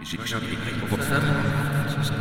Jeżeli nie ma ich powodów, to jest to, że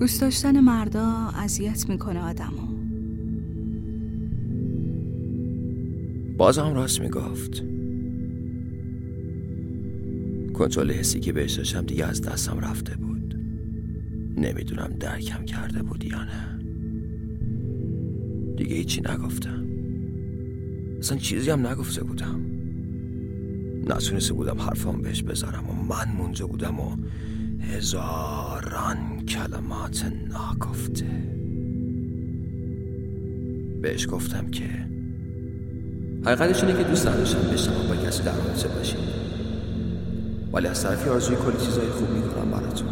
دوست داشتن مردا اذیت می‌کنه آدمو. بازم راست می‌گفت. کنترل حسی که بهش داشتم دیگه از دستم رفته بود. نمی‌دونم درکم کرده بود یا نه. دیگه هیچی نگفتم. اصلا چیزی هم نگفته بودم. نتونسته بودم حرفام بهش بذارم و من مونده بودم و هزاران کلمات ناگفته. بهش گفتم که حقیقتش اینه که دوست نداشتم بشنوم با کسی در رابطه باشیم ولی از طرفی آرزوی کلی چیزای خوب می‌کنم براتون.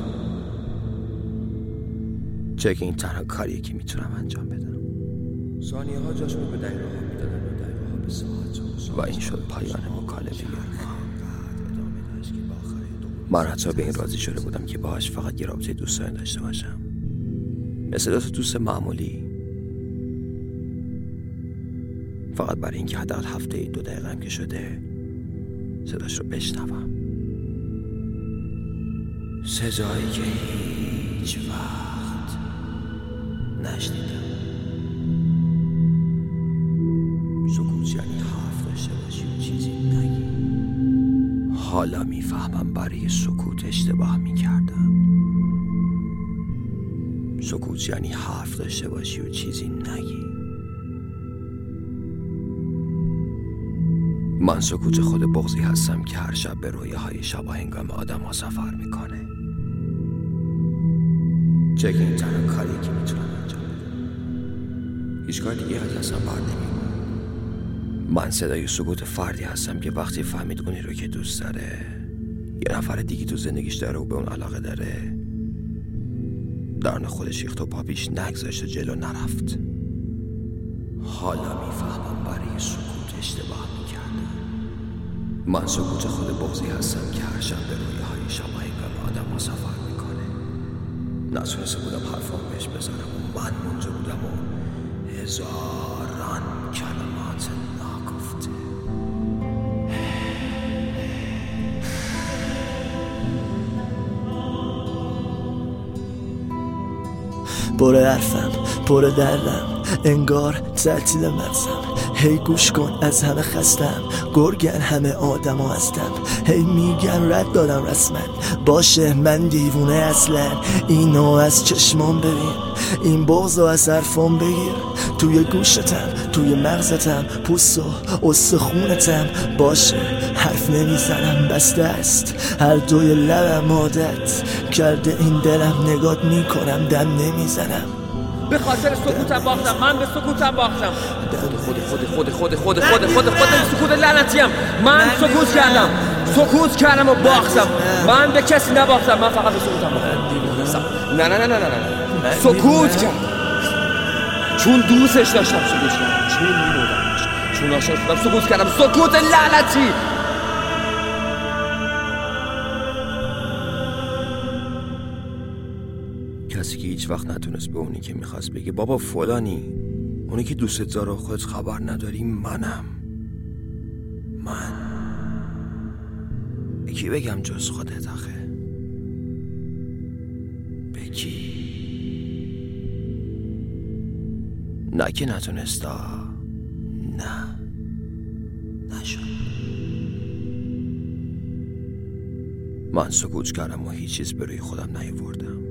چه که این تنها کاریه که می‌تونم انجام بدم. ثانیه ها جاشون به دقیقه ها می‌دادن و دقیقه ها به ساعت و این شد پایان مکالمه. من حتی به این راضی شده بودم که باهاش فقط یه رابطه دوستانه داشته باشم. مثل دوست دوست معمولی. فقط برای اینکه حداقل هفته دو دقیقه هم که شده صداش رو بشنوم. صدایی که هیچ وقت نشنیدم. حالا می‌فهمم برای سکوت اشتباه می‌کردم. سکوت یعنی حرف داشته باشی و چیزی نگی. من سکوت خود بغزی هستم که هر شب به رویه های شبا هنگام آدم ها سفر می‌کنه. چه که این تنها کاری که می‌تونم انجام بدم. هیچ کار دیگه از دستم بر من صدای سکوت فردی هستم که وقتی فهمید اونی رو که دوست داره یه نفر دیگه تو زندگیش داره و به اون علاقه داره درن خودش ریخت و پاپیش نگذاشت و جلو نرفت. حالا می‌فهمم برای سکوت اشتباه می‌کردم. من سکوت خود بغزی هستم که هر شب به رویه های شبا هنگام آدم سفر می‌کنه. نتونسته بودم حرفام بهش بزنم. و من مونده بودم و هزاران کلمات پر حرفم پر دردم انگار تعطیل مغزم هی گوش کن از همه خستم. گرگن همه آدم هستم. هی میگن رد دادم رسمن. باشه من دیوونه اصلا اینو از چشمام ببین. این بغض از حرفام بگیر. توی گوشتم توی مغزتم پوست و استخونتم. باشه حرف نمی‌زنم بسته است. هر دوی لبم عادت کرده این دلم نگات می‌کنم دم نمی‌زنم. به خاطر سکوتم باختم. من به سکوتم باختم. خود خود خود خود خود خود خود خود سکوت لعنتیم. من سکوت کردم. سکوت کردم و باختم. من به کسی نباختم. من فقط به سکوتم باختم. نه نه نه نه نه نه سکوت کردم. چون دوستش داشتم سکوت کردم. چون میبودم چون عاشق شدم. سکوت کردم. سکوت لعنتی. وقت نتونست به اونی که می‌خواست بگه بابا فلانی. اونی که دوست داره خودت خبر نداری منم. من. به بگم جز خودت آخه؟ به نه که نتونستا نه. نشد. من سکوت کردم و هیچ چیز برای خودم نیاوردم.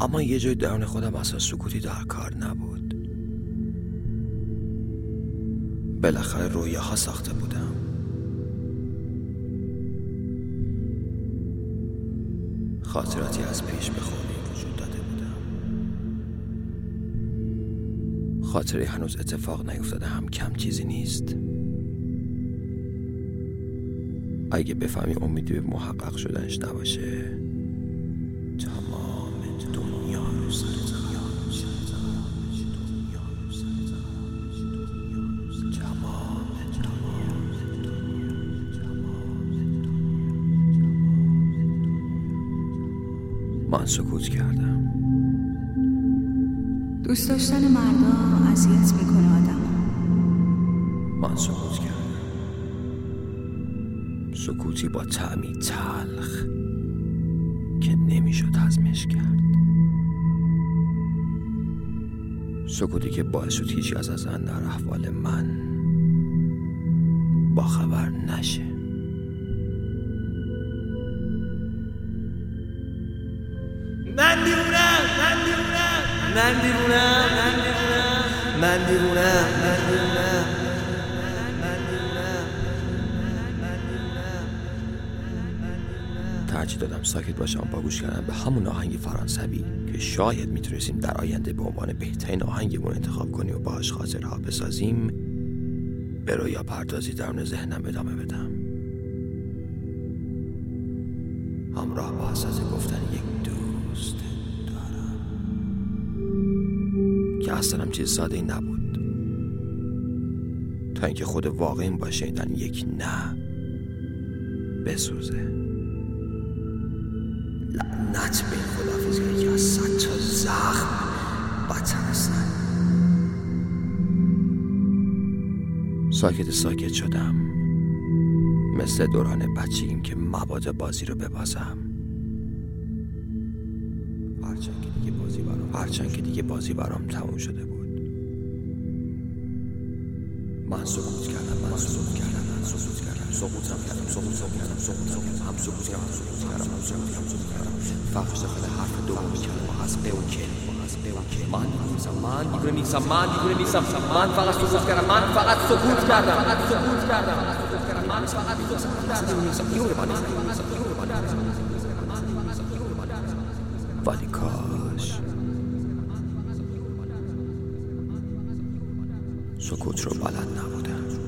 اما یه جای درون خودم اصلا سکوتی در کار نبود. بالاخره رویاها ساخته بودم. خاطراتی از پیش به وجود داده بودم. خاطره هنوز اتفاق نیفتاده هم کم چیزی نیست. اگه بفهمی امیدی به محقق شدنش نباشه. من سکوت کردم. دوست داشتن مردا اذیت می‌کنه آدم. من سکوت کردم. سکوتی با تعمی تلخ که نمی‌شد هضمش کرد. سکوتی که باعث شد هیچ از از در احوال من با خبر نشه. من دیوونم من دیوونم من دیوونم ترجیح دادم ساکت باشم با گوش کردن به همون آهنگ فرانسوی که شاید می‌تونستیم در آینده به عنوان بهترین آهنگمون انتخاب کنیم و باهاش خاطرها بسازیم به رویا پردازی درون ذهنم ادامه بدم. همراه با حساس گفتن یک دوست که اصلا چیز ساده نبود. تا اینکه خود واقعی با شنیدن یک نه بسوزه. لعنت به این خدافزی که از صد تا زخم بدتر هستن ساکت ساکت شدم. مثل دوران بچگیم که مبادا بازی رو ببازم. بازی برام هرچند که دیگه بازی برام تموم شده بود من سکوت کردم من سکوت کردم من سکوت کردم سکوتم کردم سکوتم کردم سکوتم کردم هم سکوت کردم سکوت کردم هم سکوت کردم سکوت کردم فرقش داخل حرف دوم کلمه به و کلمه از به و کلمه من نیستم من دیگه نیستم من دیگه نیستم من فقط سکوت کردم من فقط سکوت کردم فقط سکوت کردم من فقط سکوت کردم ولی سکوت رو بلد نبودم.